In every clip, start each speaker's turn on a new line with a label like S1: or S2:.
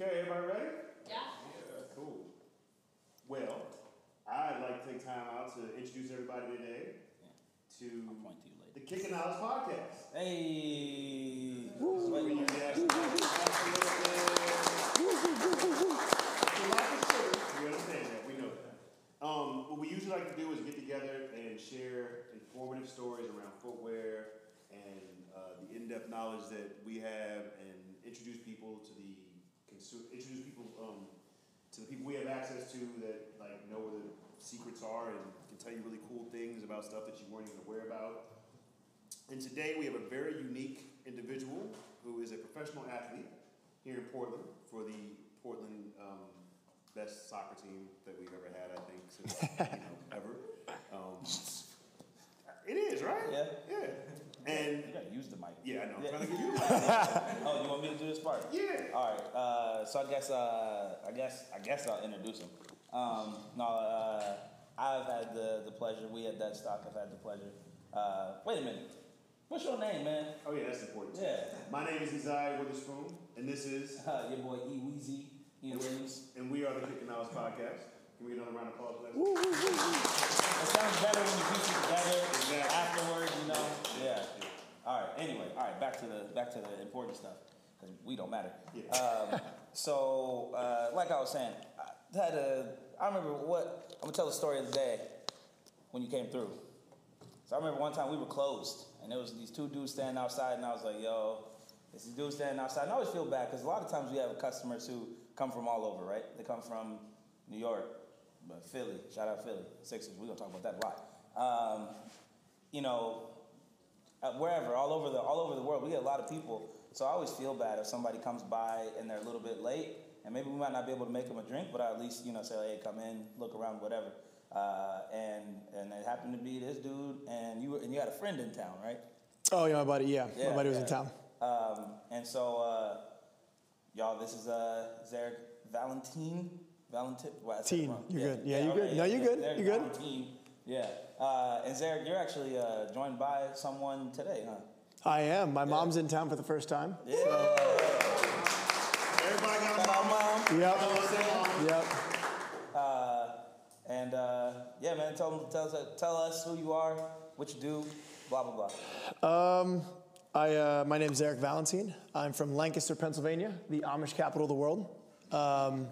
S1: Okay, everybody ready?
S2: Yeah.
S1: Yeah, Cool. Well, I'd like to take time out to introduce everybody today to
S3: Point to you later.
S1: the Kicking Knowledge Podcast.
S3: Hey.
S1: Where you can ask questions, ask a little bit. It's a lot of sugar. We understand that. We know that. Um, what we usually like to do is get together and share informative stories around footwear and uh, the in-depth knowledge that we have, and introduce people to the consumer, introduce people um, to the people we have access to that like know where the secrets are and can tell you really cool things about stuff that you weren't even aware about. And today we have a very unique individual who is a professional athlete here in Portland for the Portland um, best soccer team that we've ever had, I think, since you know ever. Um, it is right.
S3: Yeah.
S1: Yeah.
S3: You gotta use the mic.
S1: yeah, I know. I'm
S3: Yeah.
S1: trying to give you.
S3: Oh, you want me to do this part?
S1: Yeah.
S3: All right. Uh, so I guess uh, I guess I guess I'll introduce him. Um, no, uh, I've had the the pleasure. We at Deadstock have had the pleasure. Uh, wait a minute. What's your name, man?
S1: Oh yeah, that's important.
S3: Yeah.
S1: My name is Isaiah Witherspoon, and this is,
S3: Uh, your boy E Weezy. E Williams.
S1: and we are the Kicking Knowledge Podcast. Can we get another round of applause?
S3: It sounds better when you piece it together
S1: Exactly.
S3: afterwards, you know. Yeah. All right. Anyway, all right. Back to the back to the important stuff because we don't matter.
S1: Yeah.
S3: Um, so, uh, like I was saying, I had a. I remember what I'm gonna tell the story of the day when you came through. So I remember one time we were closed, and there was these two dudes standing outside, and I was like, "Yo, this is dude standing outside." And I always feel bad because a lot of times we have customers who come from all over, right? They come from New York, but Philly. Shout out Philly Sixers. We're gonna talk about that a lot. Um, you know, wherever, all over the all over the world, we get a lot of people. So I always feel bad if somebody comes by and they're a little bit late, and maybe we might not be able to make them a drink, but I at least you know say, hey, come in, look around, whatever. Uh, and and it happened to be this dude, and you were, and you had a friend in town, right?
S4: Oh yeah, my buddy. Yeah,
S3: Yeah,
S4: my buddy was in town.
S3: Um, and so, uh, y'all, this is uh, Zarek Valentin. Valentine. Well, I said it
S4: Teen. You're good. Yeah, you're good. No, you're good. You're good.
S3: Valentine. Yeah. Uh, and Zarek, you're actually uh, joined by someone today, huh?
S4: I am. My mom's in town for the first time.
S3: Yeah.
S1: Everybody got a mom.
S3: mom.
S4: Yep.
S1: Mom.
S4: Yep.
S3: And uh, yeah, man, tell, them, tell, us, tell us who you are, what you do, blah, blah, blah.
S4: Um, I, uh, my name's Zarek Valentin. I'm from Lancaster, Pennsylvania, the Amish capital of the world. Um,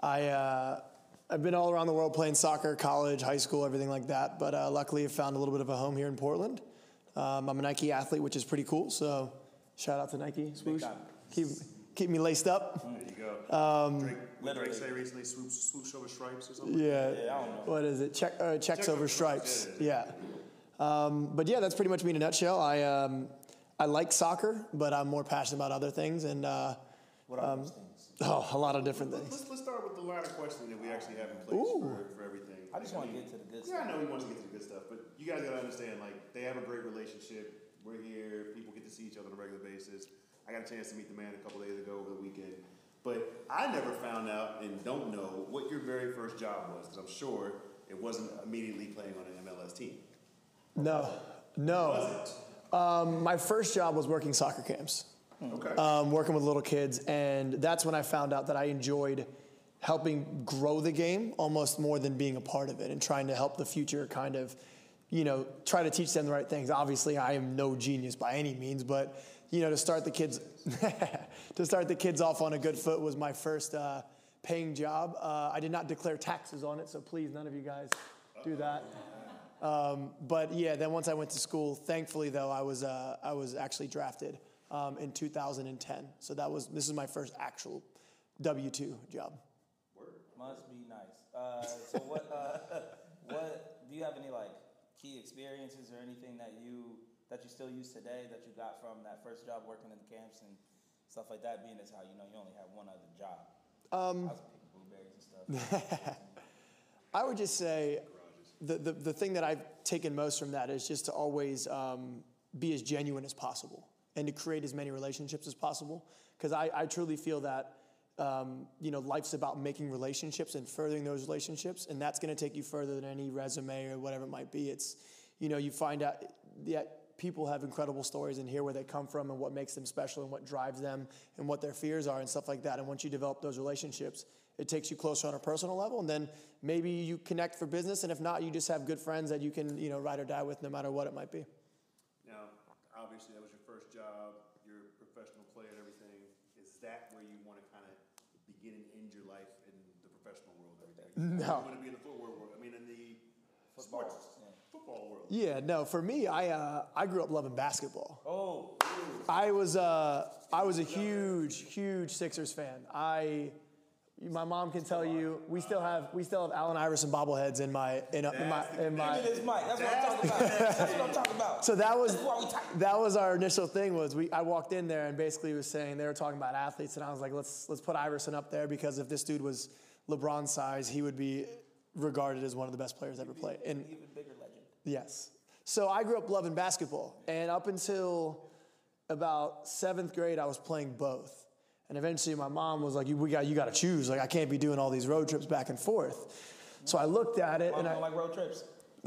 S4: I, uh, I've been all around the world playing soccer, college, high school, everything like that. But uh, luckily, I've found a little bit of a home here in Portland. Um, I'm a Nike athlete, which is pretty cool. So shout out to Nike. Swoosh. Keep, keep me laced up.
S1: There you go. Um, Drake, what
S3: literally.
S1: Drake say recently, swoop, swoosh over stripes or something?
S4: Yeah.
S3: Yeah, I don't know.
S4: What is it? Check, uh, checks
S1: Checks
S4: over
S1: over
S4: stripes.
S1: stripes,
S4: Yeah. Um, but yeah, that's pretty much me in a nutshell. I um, I like soccer, but I'm more passionate about other things, and uh,
S3: What are those things?
S4: Oh, a lot of different things.
S1: Let's, let's start with the line of questioning that we actually have in place for, for everything.
S3: I just
S1: Like,
S3: want to
S1: mean,
S3: get to the good stuff.
S1: Yeah, I know he wants to get to the good stuff, but you guys gotta understand, like, they have a great relationship. We're here, people get to see each other on a regular basis. I got a chance to meet the man a couple days ago over the weekend. But I never found out and don't know what your very first job was, because I'm sure it wasn't immediately playing on an MLS team.
S4: No, no.
S1: Was
S4: Um, my first job was working soccer camps,
S1: it? Okay.
S4: um, working with little kids, and that's when I found out that I enjoyed helping grow the game almost more than being a part of it and trying to help the future kind of, you know, try to teach them the right things. Obviously, I am no genius by any means, but you know, to start the kids, to start the kids off on a good foot was my first uh, paying job. Uh, I did not declare taxes on it, so please, none of you guys do that. Um, but yeah, then once I went to school, thankfully though, I was uh, I was actually drafted um, in 2010. So that was this is my first actual W two job.
S3: Must be nice. Uh, so what? Uh, what do you have any like key experiences or anything that you that you still use today that you got from that first job working in the camps and stuff like that? Being as how you know you only have one other job. Um, I was picking blueberries and stuff.
S4: I would just say the, the, the thing that I've taken most from that is just to always um, be as genuine as possible and to create as many relationships as possible. Because I, I truly feel that um, you know life's about making relationships and furthering those relationships, and that's going to take you further than any resume or whatever it might be. It's you know you find out that people have incredible stories and hear where they come from and what makes them special and what drives them and what their fears are and stuff like that. And once you develop those relationships, it takes you closer on a personal level. And then maybe you connect for business. And if not, you just have good friends that you can, you know, ride or die with no matter what it might be.
S1: Now, obviously, that was your first job. You're a professional player and everything. Is that where you want to kind of begin and end your life in the professional world? Everything?
S4: No.
S1: You want to be in the football world? I mean, in the
S3: Football,
S1: sports
S3: yeah.
S1: football world.
S4: Yeah, no, for me, I, uh, I grew up loving basketball.
S3: Oh,
S4: I was uh, I was a huge, huge Sixers fan. I, my mom can tell you, we still have we still have Allen Iverson bobbleheads in my in, in my in
S3: give me
S4: my.
S3: this mic. That's what I'm talking about. That's what I'm talking about.
S4: So that was
S3: That's why we tight.
S4: that was our initial thing. Was we I walked in there and basically was saying they were talking about athletes and I was like let's let's put Iverson up there because if this dude was LeBron's size, he would be regarded as one of the best players ever played. And
S3: Even bigger legend.
S4: Yes. So I grew up loving basketball, and up until about seventh grade, I was playing both. And eventually, my mom was like, "You, we got, you got to choose. Like, I can't be doing all these road trips back and forth." So I looked at it,
S3: Mom
S4: and
S3: don't
S4: I,
S3: like road trips.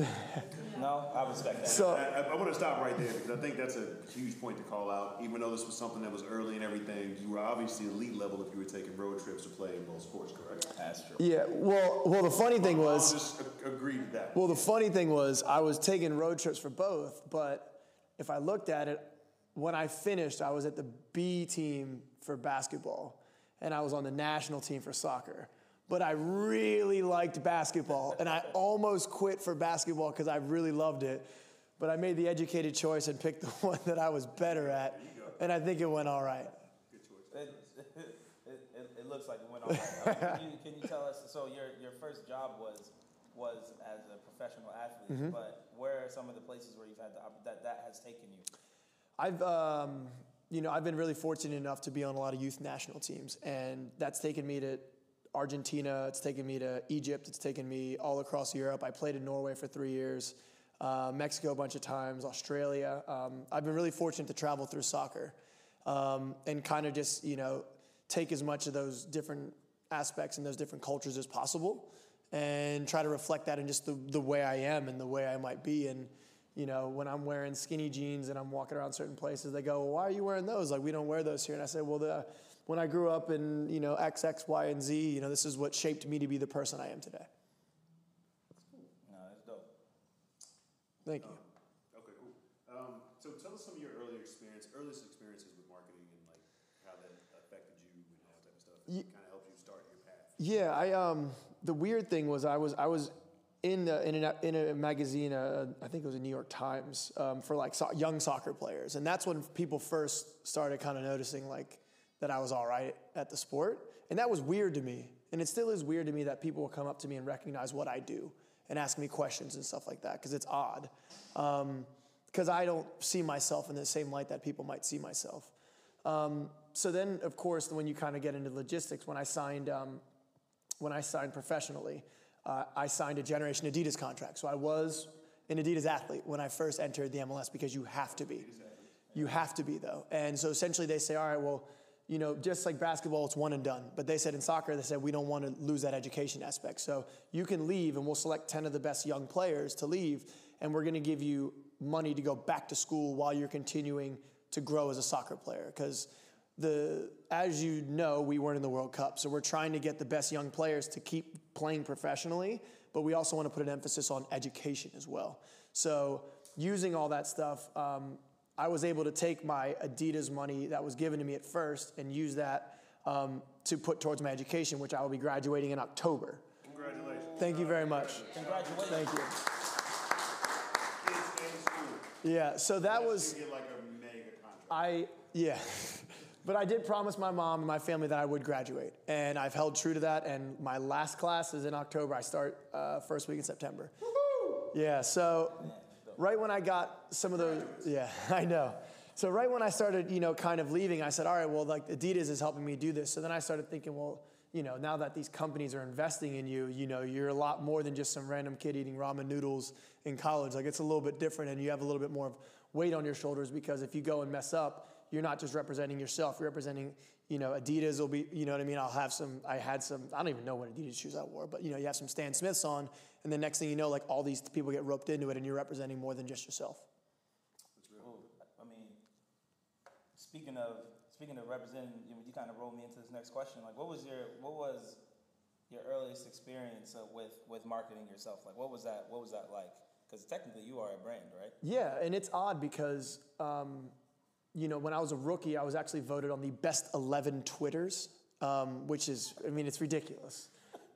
S3: no, I respect that.
S4: so
S1: I, I, want to stop right there because I think that's a huge point to call out. Even though this was something that was early and everything, you were obviously elite level if you were taking road trips to play in both sports, correct?
S3: That's true.
S4: yeah. Well, well, the funny thing
S1: I'll
S4: was,
S1: just a- agree with that.
S4: well, the funny thing was, I was taking road trips for both, but if I looked at it, when I finished, I was at the B team for basketball, and I was on the national team for soccer. But I really liked basketball, and I almost quit for basketball because I really loved it. But I made the educated choice and picked the one that I was better at, and I think it went all right.
S3: It, it, it, it looks like it went all right. can, you, can you tell us? So your, your first job was was as a professional athlete,
S4: Mm-hmm.
S3: but where are some of the places where you've had the, that that has taken you?
S4: I've, um, you know, I've been really fortunate enough to be on a lot of youth national teams, and that's taken me to Argentina. It's taken me to Egypt. It's taken me all across Europe. I played in Norway for three years, uh, Mexico a bunch of times, Australia. Um, I've been really fortunate to travel through soccer, um, and kind of just you know take as much of those different aspects and those different cultures as possible, and try to reflect that in just the, the way I am and the way I might be and you know, when I'm wearing skinny jeans and I'm walking around certain places, they go, well, why are you wearing those? Like, we don't wear those here. And I say, well, the, when I grew up in, you know, X, X, Y, and Z, you know, this is what shaped me to be the person I am today.
S3: No, that's dope.
S4: Thank you.
S1: Okay, cool. Um, so tell us some of your earlier experience, earliest experiences with marketing and like how that affected you and all that type of stuff.
S4: Ye-
S1: kind of helped you start your path.
S4: Yeah, I um the weird thing was I was I was in the, in a, in a magazine, uh, I think it was a New York Times, um, for like so- young soccer players, and that's when people first started kind of noticing like that I was all right at the sport, and that was weird to me, and it still is weird to me that people will come up to me and recognize what I do and ask me questions and stuff like that because it's odd, because I don't see myself in the same light that people might see myself. Um, so then, of course, when you kind of get into logistics, when I signed um, when I signed professionally, uh, I signed a Generation Adidas contract. So I was an Adidas athlete when I first entered the MLS because you have to be. You have to be, though. And so essentially they say, all right, well, you know, just like basketball, it's one and done. But they said in soccer, they said, we don't want to lose that education aspect. So you can leave, and we'll select 10 of the best young players to leave, and we're going to give you money to go back to school while you're continuing to grow as a soccer player. Because the as you know, we weren't in the World Cup, so we're trying to get the best young players to keep playing professionally, but we also want to put an emphasis on education as well. So using all that stuff, um, I was able to take my Adidas money that was given to me at first and use that um, to put towards my education, which I will be graduating in October.
S1: Congratulations.
S4: Thank you very much.
S3: Congratulations.
S4: Thank you.
S1: Kids in school.
S4: Yeah, so that was.
S1: Like a mega contract.
S4: I yeah, but I did promise my mom and my family that I would graduate, and I've held true to that. And my last class is in October. I start uh, first week in September. Yeah, so right when I got some of those, yeah, I know. So right when I started, you know, kind of leaving, I said, all right, well, like Adidas is helping me do this. So then I started thinking, well, you know, now that these companies are investing in you, you know, you're a lot more than just some random kid eating ramen noodles in college. Like it's a little bit different, and you have a little bit more of weight on your shoulders because if you go and mess up, you're not just representing yourself. You're representing, you know, Adidas will be, you know what I mean. I'll have some. I had some. I don't even know what Adidas shoes I wore, but you know, you have some Stan Smiths on, and the next thing you know, like all these people get roped into it, and you're representing more than just yourself.
S1: That's mean,
S3: speaking of speaking of representing, you, know, you kind of rolled me into this next question. Like, what was your what was your earliest experience uh, with with marketing yourself? Like, what was that? What was that like? Because technically, you are a brand, right?
S4: Yeah, and it's odd because, um, you know, when I was a rookie, I was actually voted on the best 11 Twitters, um, which is, I mean, it's ridiculous.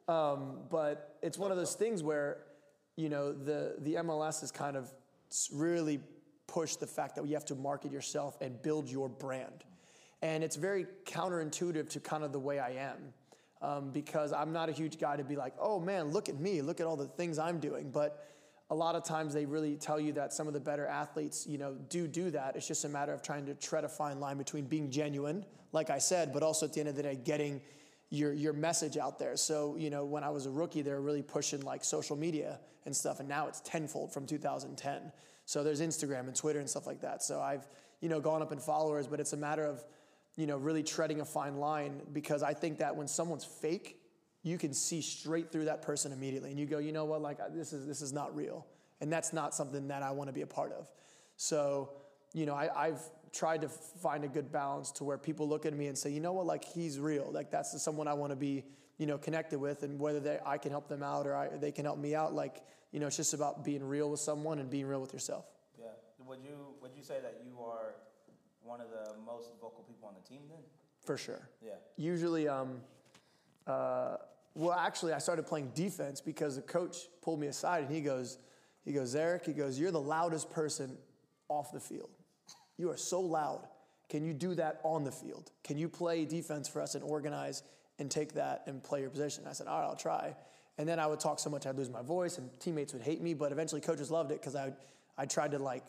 S4: Um, but it's one of those things where, you know, the, the MLS has kind of really pushed the fact that you have to market yourself and build your brand. And it's very counterintuitive to kind of the way I am. Um, because I'm not a huge guy to be like, oh man, look at me, look at all the things I'm doing. But a lot of times they really tell you that some of the better athletes, you know, do do that. It's just a matter of trying to tread a fine line between being genuine, like I said, but also at the end of the day, getting your your message out there. So, you know, when I was a rookie, they were really pushing like social media and stuff, and now it's tenfold from 2010. So there's Instagram and Twitter and stuff like that. So I've, you know, gone up in followers, but it's a matter of, you know, really treading a fine line because I think that when someone's fake, you can see straight through that person immediately and you go you know what? Like this is this is not real and that's not something that i want to be a part of. So you know I, i've tried to find a good balance to where people look at me and say you know what? Like he's real. Like that's someone i want to be you know connected with and whether they, i can help them out or I, they can help me out like you know it's just about being real with someone and being real with yourself.
S3: Yeah. Would you would you say that you are one of the most vocal people on the team then?
S4: For sure.
S3: Yeah.
S4: Usually um uh, well, actually, I started playing defense because the coach pulled me aside and he goes, he goes, Eric, he goes, you're the loudest person off the field. You are so loud. Can you do that on the field? Can you play defense for us and organize and take that and play your position? I said, all right, I'll try. And then I would talk so much I'd lose my voice and teammates would hate me, but eventually coaches loved it because I, I tried to like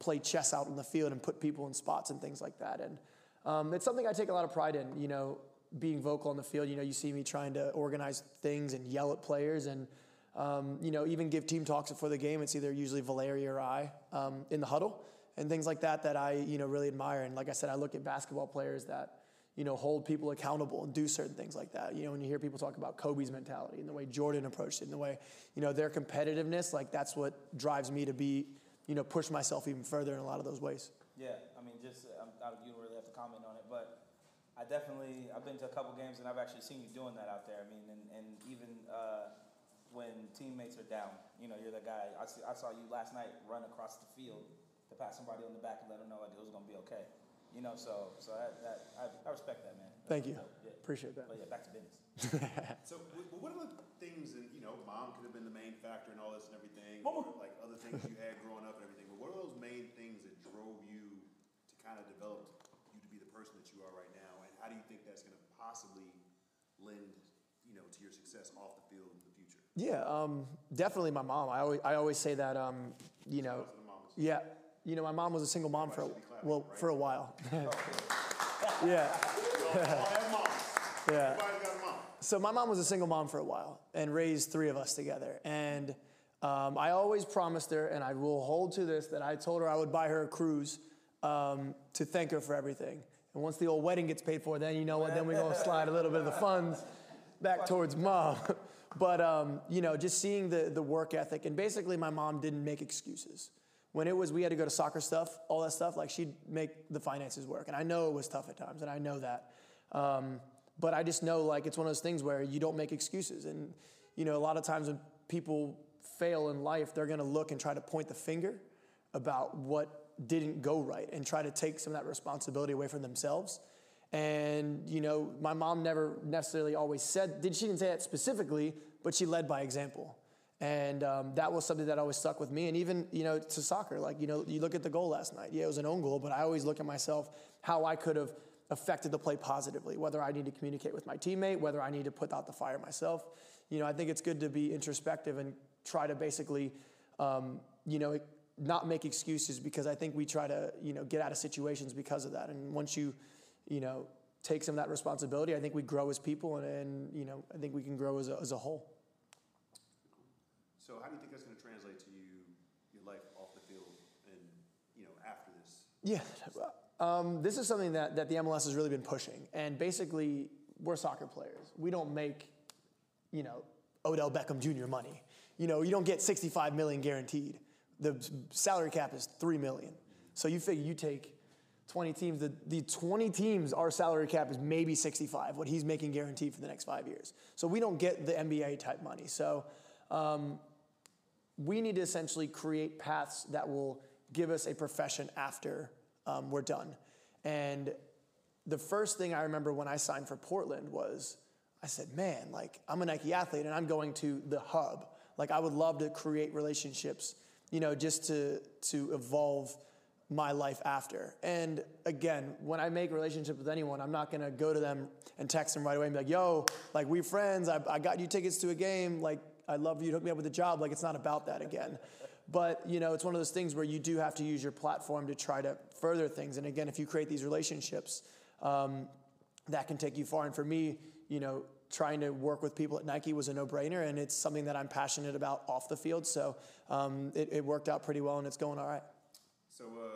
S4: play chess out in the field and put people in spots and things like that. And um, it's something I take a lot of pride in. You know, being vocal on the field. You know, you see me trying to organize things and yell at players and, um, you know, even give team talks before the game. It's either usually Valeri or I um, in the huddle and things like that that I, you know, really admire. And like I said, I look at basketball players that, you know, hold people accountable and do certain things like that. You know, when you hear people talk about Kobe's mentality and the way Jordan approached it and the way, you know, their competitiveness, like that's what drives me to be, you know, push myself even further in a lot of those ways.
S3: Yeah, I mean, just, um, you don't really have to comment on I definitely I've been to a couple games and I've actually seen you doing that out there. I mean, and, and even uh, when teammates are down, you know, you're the guy. I, see, I saw you last night run across the field to pat somebody on the back and let them know like it was gonna be okay. You know, so so that, that I, I respect that, man. That's
S4: Thank you. Yeah. Appreciate that.
S3: But yeah, back to business.
S1: so, what are the things that you know? Mom could have been the main factor in all this and everything, or like other things you had growing up and everything. But what are those main things that drove you to kind of develop you to be the person that you are right now? how do you think that's going to possibly lend, you know, to your success off the field in the future?
S4: Yeah, um, definitely my mom. I always, I always say that, um, you know, yeah, you know, my mom was a single mom for a, well right? for a while. yeah. yeah. So my mom was a single mom for a while and raised three of us together. And um, I always promised her, and I will hold to this, that I told her I would buy her a cruise um, to thank her for everything. And once the old wedding gets paid for, then you know what, then we're gonna slide a little bit of the funds back towards mom. but um, you know, just seeing the the work ethic, and basically my mom didn't make excuses. When it was we had to go to soccer stuff, all that stuff, like she'd make the finances work. And I know it was tough at times, and I know that. Um, but I just know like it's one of those things where you don't make excuses. And you know, a lot of times when people fail in life, they're gonna look and try to point the finger about what didn't go right and try to take some of that responsibility away from themselves. And you know, my mom never necessarily always said did she didn't say that specifically, but she led by example. And um, that was something that always stuck with me. And even you know to soccer, like you know, you look at the goal last night. Yeah, it was an own goal, but I always look at myself how I could have affected the play positively. Whether I need to communicate with my teammate, whether I need to put out the fire myself. You know, I think it's good to be introspective and try to basically, um, you know, not make excuses because I think we try to, you know, get out of situations because of that. And once you, you know, take some of that responsibility, I think we grow as people and, and you know, I think we can grow as a, as a whole.
S1: So how do you think that's going to translate to you, your life off the field and, you know, after this?
S4: Yeah. Um, this is something that, that the MLS has really been pushing. And basically, we're soccer players. We don't make, you know, Odell Beckham Jr. money. You know, you don't get 65 million guaranteed the salary cap is three million. So you figure you take 20 teams. The, the 20 teams, our salary cap is maybe 65, what he's making guaranteed for the next five years. So we don't get the NBA type money. So um, we need to essentially create paths that will give us a profession after um, we're done. And the first thing I remember when I signed for Portland was I said, man, like I'm a Nike athlete and I'm going to the hub. Like I would love to create relationships, you know, just to to evolve my life after. And again, when I make relationships with anyone, I'm not gonna go to them and text them right away and be like, yo, like we friends, I, I got you tickets to a game, like I'd love you hook me up with a job. Like it's not about that again. But you know, it's one of those things where you do have to use your platform to try to further things. And again, if you create these relationships, um, that can take you far. And for me, you know, trying to work with people at Nike was a no-brainer, and it's something that I'm passionate about off the field. So um, it, it, worked out pretty well, and it's going all right.
S1: So, uh,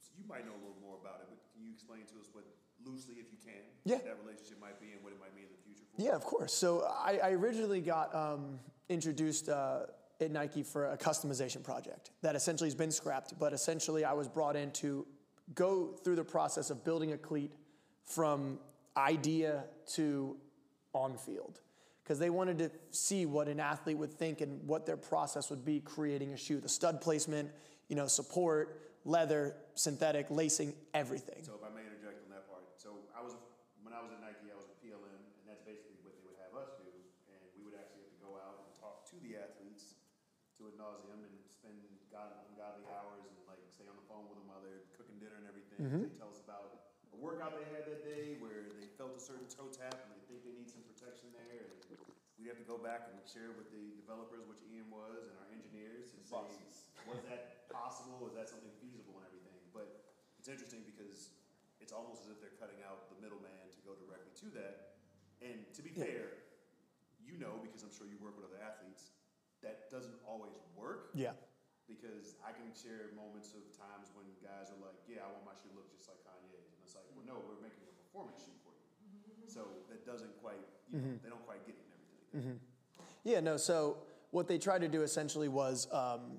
S1: so you might know a little more about it, but can you explain to us what loosely, if you can,
S4: yeah.
S1: that relationship might be and what it might mean in the future? For
S4: yeah, of course. So I, I originally got um, introduced. Uh, at Nike for a customization project that essentially has been scrapped, but essentially I was brought in to go through the process of building a cleat from idea to on field because they wanted to see what an athlete would think and what their process would be creating a shoe. The stud placement you know support leather synthetic lacing everything.
S1: So if i may interject on that part so i was when i was at nike i was at plm and that's basically what they would have us do. And we would actually have to go out and talk to the athletes to ad nauseum and spend god, ungodly hours and like stay on the phone with them while they're cooking dinner and everything. Mm-hmm. they tell us about a workout they had that day where they felt a certain toe tap and they think they need some protection there. And we have to go back and share with the developers, which Ian was, and our engineers, and say, was that possible? Was that something feasible and everything? But it's interesting because it's almost as if they're cutting out the middleman to go directly to that. And to be fair, you know, because I'm sure you work with other athletes, that doesn't always work.
S4: Yeah.
S1: Because I can share moments of times when guys are like, "Yeah, I want my shoe to look just like Kanye's," and it's like, "Well, no, we're making a performance shoe for you." So that doesn't quite, you know, mm-hmm. they don't quite get it and everything.
S4: Mm-hmm. Yeah, no. So what they tried to do essentially was um,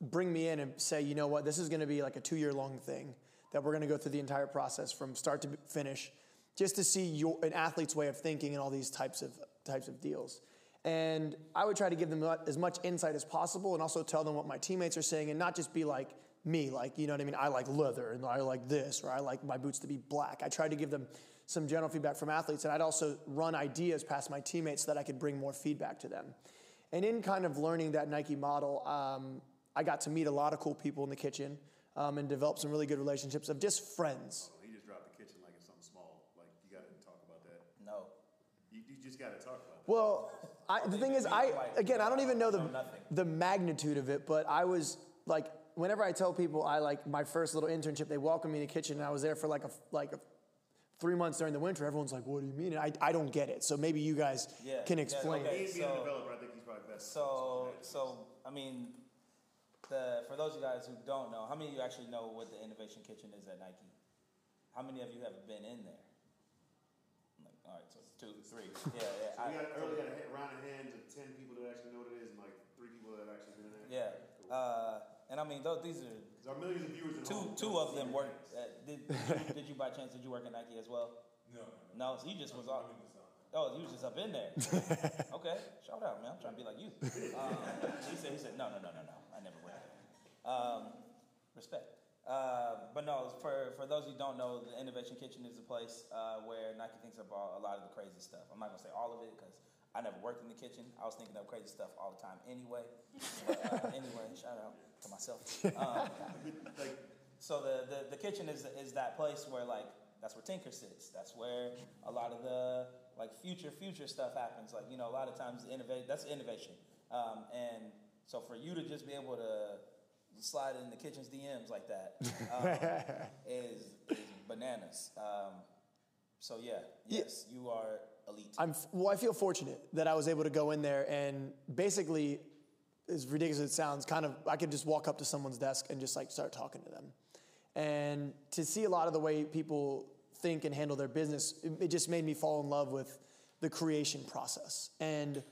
S4: bring me in and say, you know what, this is going to be like a two-year long thing that we're going to go through the entire process from start to finish, just to see your an athlete's way of thinking and all these types of types of deals. And I would try to give them as much insight as possible and also tell them what my teammates are saying and not just be like me, like, you know what I mean? I like leather and I like this, or I like my boots to be black. I tried to give them some general feedback from athletes, and I'd also run ideas past my teammates so that I could bring more feedback to them. And in kind of learning that Nike model, um, I got to meet a lot of cool people in the kitchen um, and develop some really good relationships of just friends.
S1: Oh, he just dropped the kitchen like it's something small. Like, you got to talk about that.
S3: No.
S1: You, you just got to talk about
S4: that. Well, I, the thing is, I again, I don't even know the, the magnitude of it, but I was like, whenever I tell people I like my first little internship, they welcome me in the kitchen, and I was there for like a like a three months during the winter, everyone's like, "What do you mean?" And I, I don't get it. So maybe you guys yeah, can explain.
S1: Yeah, okay. He's so, a developer. I think he's probably best.
S3: So, so I mean, the, for those of you guys who don't know, how many of you actually know what the Innovation Kitchen is at Nike? How many of you have been in there? Like, all right, so two, three. Yeah,
S1: yeah. so we got early got a round of hands of ten people that actually know what it is, and like three people that have actually been in there.
S3: Yeah. Cool. Uh, and I mean, those, these are
S1: there are millions of viewers.
S3: two
S1: home.
S3: two of them work. At, did, did, did you by chance did you work at Nike as well?
S1: No.
S3: No, so you just was off. Oh, you was just up in there. okay, shout out, man. I'm trying to be like you. Um, he said, he said, no, no, no, no, no. I never went there. Um, respect. Uh, but no, for, for those who don't know, the Innovation Kitchen is a place uh, where Nike thinks about a lot of the crazy stuff. I'm not gonna say all of it because I never worked in the kitchen. I was thinking of crazy stuff all the time anyway. But, uh, anyway, shout out to myself. Um, so the, the, the kitchen is, is that place where like that's where Tinker sits. That's where a lot of the like future future stuff happens. Like you know, a lot of times the innovate that's innovation. Um, and so for you to just be able to slide in the kitchen's DMs like that um, is, is bananas. Um, so yeah, yes, yeah. you are elite.
S4: I'm well. I feel fortunate that I was able to go in there and basically, as ridiculous as it sounds, kind of I could just walk up to someone's desk and just like start talking to them, and to see a lot of the way people think and handle their business, it, it just made me fall in love with the creation process and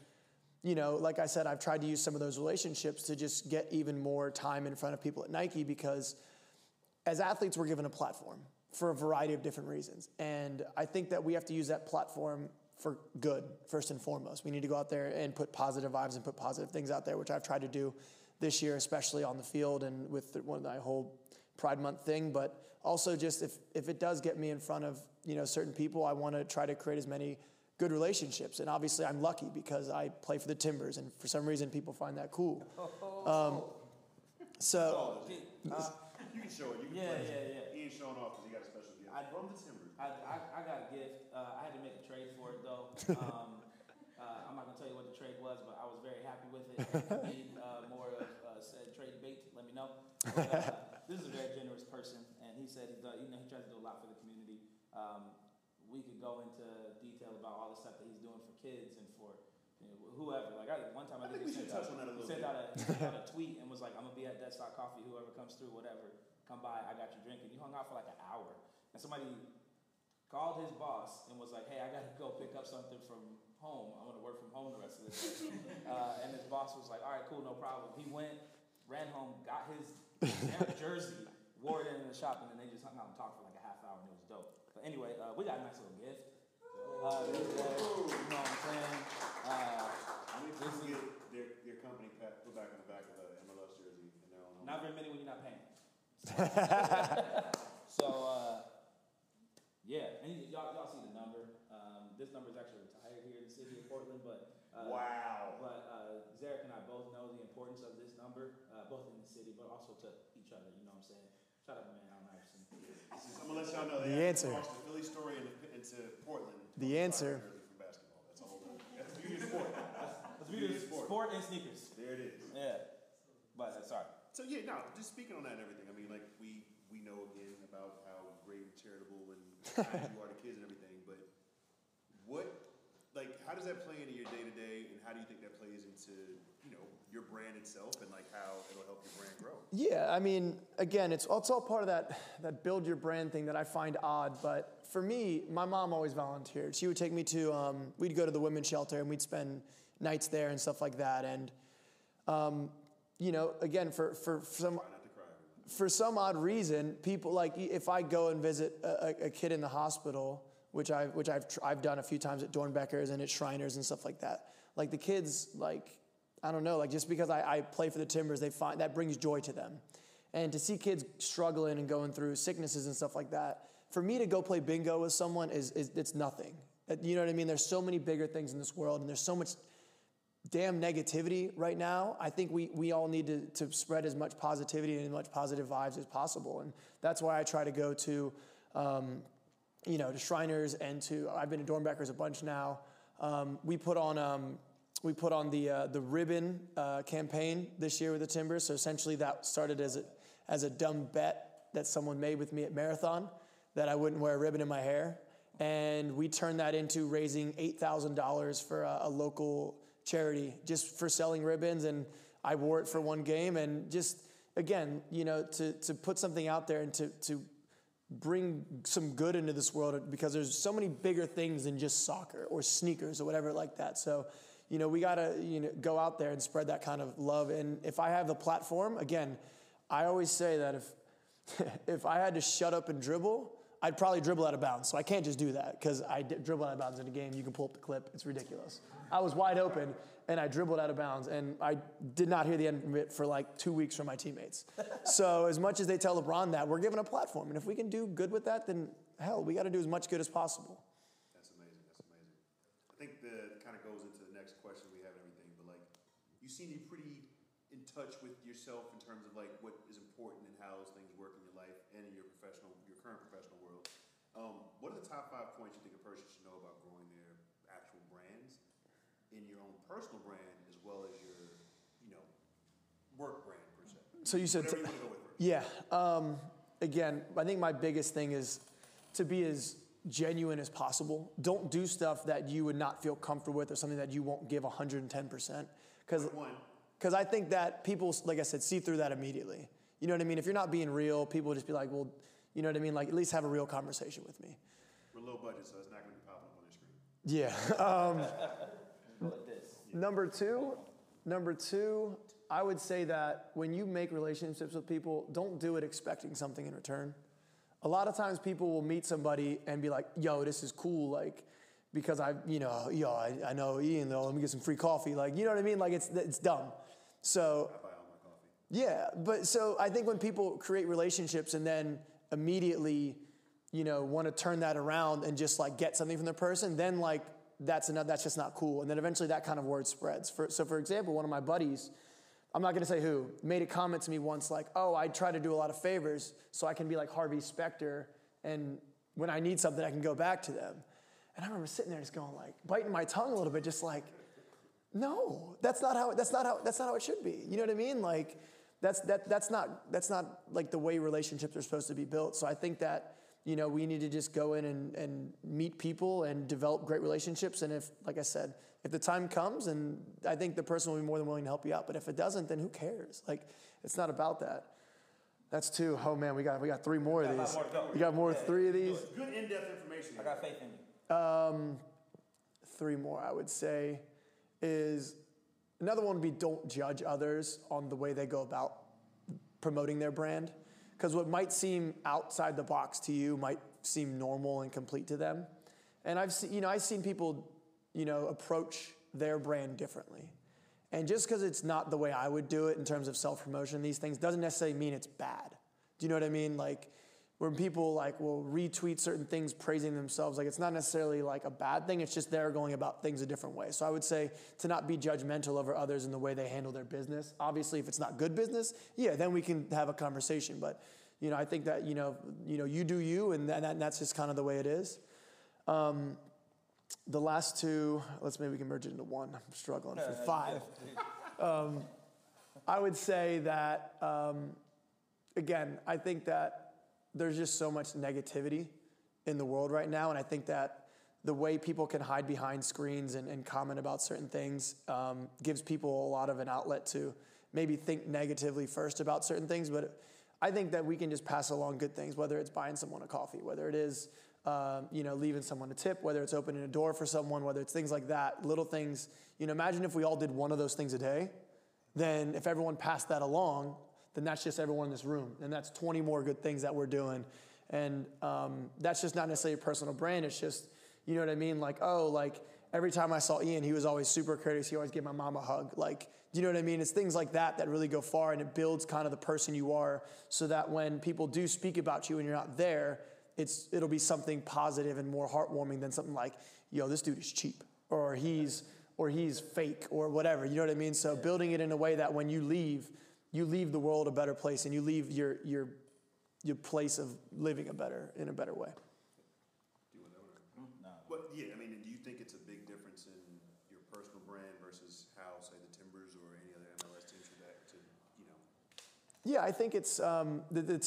S4: you know, like I said, I've tried to use some of those relationships to just get even more time in front of people at Nike because as athletes, we're given a platform for a variety of different reasons. And I think that we have to use that platform for good, first and foremost. We need to go out there and put positive vibes and put positive things out there, which I've tried to do this year, especially on the field and with the, one of my whole Pride Month thing. But also, just if, if it does get me in front of you know certain people, I want to try to create as many good relationships. And obviously, I'm lucky because I play for the Timbers, and for some reason, people find that cool. Um, so,
S3: Uh,
S1: You can show it. You can
S3: Yeah,
S1: flex it.
S3: yeah, yeah.
S1: He ain't showing off because he got a special gift.
S3: I-
S1: From the Timbers.
S3: I, I, I got a gift. Uh, I had to make a trade for it though. Um, uh, I'm not gonna tell you what the trade was, but I was very happy with it. If you need uh, more of uh, said trade bait, let me know. But, uh, this is a very generous person, and he said he does, you know he tries to do a lot for the community. Um, we could go into detail about all the stuff that he's doing for kids and for you know, whoever. Like I, one time, I,
S1: I think we should touch
S3: out,
S1: on that a little
S3: sent
S1: bit.
S3: out a, sent out a tweet and was like, "I'm gonna be at Deadstock Coffee. Whoever comes through, whatever, come by. I got you drinking." You hung out for like an hour, and somebody called his boss and was like, "Hey, I gotta go pick up something from home. I want to work from home the rest of the day." uh, and his boss was like, "All right, cool, no problem." He went, ran home, got his jersey, wore it in the shop, and then they just hung out and talked for like a half hour, and it was dope. But anyway, uh, we got a nice little gift. Uh, this day, you know what I'm saying? Uh,
S1: How many
S3: This
S1: people get their, their company pat, put back on the back of the MLS jersey and they're on
S3: Not very many when you're not paying. so uh, yeah, and y'all, y'all see the number. Um, this number is actually retired here in the city of Portland, but uh,
S1: Wow.
S3: But uh, Zarek and I both know the importance of this number, uh, both in the city, but also to each other. You know what I'm saying? Shout out to man Allen Iverson.
S1: I'm gonna let y'all know
S4: The
S1: they
S4: answer.
S1: Crossed the Philly story into, into Portland.
S4: The answer.
S1: From basketball. That's a whole. That's the beauty of sport.
S3: Let's be this
S1: Sport.
S3: sport and sneakers.
S1: There it is.
S3: Yeah, but uh, sorry.
S1: So yeah, no, just speaking on that and everything. I mean, like we we know again about how great and charitable and kind you are to kids and everything. But what, like, how does that play into your day to day, and how do you think that plays into you know your brand itself and like how it'll help your brand grow?
S4: Yeah, I mean, again, it's, it's all part of that, that build your brand thing that I find odd. But for me, my mom always volunteered. She would take me to, um, we'd go to the women's shelter and we'd spend nights there and stuff like that. And, um, you know, again, for, for some, for some odd reason, people like if I go and visit a, a- kid in the hospital, which I which I've tr- I've done a few times at Doernbechers and at Shriners and stuff like that. Like the kids, like I don't know, like just because I, I play for the Timbers, they find that brings joy to them, and to see kids struggling and going through sicknesses and stuff like that. For me to go play bingo with someone is, is it's nothing. You know what I mean? There's so many bigger things in this world, and there's so much damn negativity right now. I think we, we all need to, to spread as much positivity and as much positive vibes as possible. And that's why I try to go to, um, you know, to Shriners and to, I've been to Doernbechers a bunch now. Um, we put on, um, we put on the, uh, the ribbon uh, campaign this year with the Timbers. So essentially that started as a, as a dumb bet that someone made with me at Marathon that I wouldn't wear a ribbon in my hair. And we turned that into raising $8,000 for a, a local charity just for selling ribbons. And I wore it for one game. And just, again, you know, to, to put something out there and to, to bring some good into this world because there's so many bigger things than just soccer or sneakers or whatever like that. So, you know, we got to, you know, go out there and spread that kind of love. And if I have the platform, again, I always say that if, if I had to shut up and dribble, I'd probably dribble out of bounds. So I can't just do that because I dribble out of bounds in a game. You can pull up the clip. It's ridiculous. I was wide open and I dribbled out of bounds and I did not hear the end of it for like two weeks from my teammates. so as much as they tell LeBron that, we're given a platform. And if we can do good with that, then hell, we got to do as much good as possible.
S1: That's amazing. That's amazing. I think the kind of goes into the next question we have and everything, but like you seem to be pretty in touch with yourself in terms of like what is important and how things work in your life and in your professional, your current professional world. Um, what are the top five points you think a person should know about growing their actual brands in your own personal brand as well as your, you know, work brand per se?
S4: So you said,
S1: you want to go with
S4: yeah. Um, again, I think my biggest thing is to be as genuine as possible. Don't do stuff that you would not feel comfortable with or something that you won't give 110%. Because because I think that people, like I said, see through that immediately. You know what I mean? If you're not being real, people will just be like, well, you know what I mean? Like, at least have a real conversation with me.
S1: we're low budget, so it's not going to be popping up on the screen.
S4: Yeah. Um,
S3: Go like this.
S4: number two, number two, I would say that when you make relationships with people, don't do it expecting something in return. A lot of times people will meet somebody and be like, yo, this is cool, like, because I, you know, yo, I, I know Ian though, let me get some free coffee. Like, you know what I mean? Like it's it's dumb. So
S1: I buy all my coffee.
S4: yeah, but so I think when people create relationships and then immediately, you know, want to turn that around and just like get something from the person, then like that's another that's just not cool. And then eventually that kind of word spreads. For, so for example, one of my buddies, I'm not gonna say who, made a comment to me once like, oh, I try to do a lot of favors so I can be like Harvey Specter and when I need something I can go back to them. And I remember sitting there just going like, biting my tongue a little bit, just like, no, that's not how. That's not how. That's not how it should be. You know what I mean? Like, that's that. That's not. That's not like the way relationships are supposed to be built. So I think that you know we need to just go in and, and meet people and develop great relationships. And if, like I said, if the time comes, and I think the person will be more than willing to help you out. But if it doesn't, then who cares? Like, it's not about that. That's two. Oh man, we got we got three more of
S3: got a
S4: these.
S3: more to go.
S4: We got more three of these.
S1: Good in-depth information.
S3: I got faith in you.
S4: Um, three more I would say is another one would be don't judge others on the way they go about promoting their brand because what might seem outside the box to you might seem normal and complete to them. And I've seen you know I've seen people you know approach their brand differently. And just because it's not the way I would do it in terms of self promotion these things doesn't necessarily mean it's bad. Do you know what I mean? Like when people like will retweet certain things praising themselves. Like it's not necessarily like a bad thing it's just they're going about things a different way. So i would say to not be judgmental over others in the way they handle their business. Obviously if it's not good business yeah then we can have a conversation. But you know i think that you know you know you do you and, that, and that's just kind of the way it is. Um, the last two let's maybe we can merge it into one. I'm struggling for five. Um, i would say that um, again i think that there's just so much negativity in the world right now, and I think that the way people can hide behind screens and, and comment about certain things um, gives people a lot of an outlet to maybe think negatively first about certain things. But I think that we can just pass along good things, whether it's buying someone a coffee, whether it is um, you know leaving someone a tip, whether it's opening a door for someone, whether it's things like that, little things. You know, imagine if we all did one of those things a day. Then if everyone passed that along, then that's just everyone in this room. And that's 20 more good things that we're doing. And um, that's just not necessarily a personal brand. It's just, you know what I mean? Like, oh, like every time I saw Ian, he was always super courteous. He always gave my mom a hug. Like, do you know what I mean? It's things like that that really go far and it builds kind of the person you are so that when people do speak about you and you're not there, it's, it'll be something positive and more heartwarming than something like, yo, this dude is cheap or he's, or he's fake or whatever. You know what I mean? So building it in a way that when you leave, you leave the world a better place and you leave your, your, your place of living a better, in a better way.
S1: Do you want that one? But yeah, I mean, do you think it's a big difference in your personal brand versus how, say, the Timbers or any other MLS team should act to, you know?
S4: Yeah, I think it's um, the, the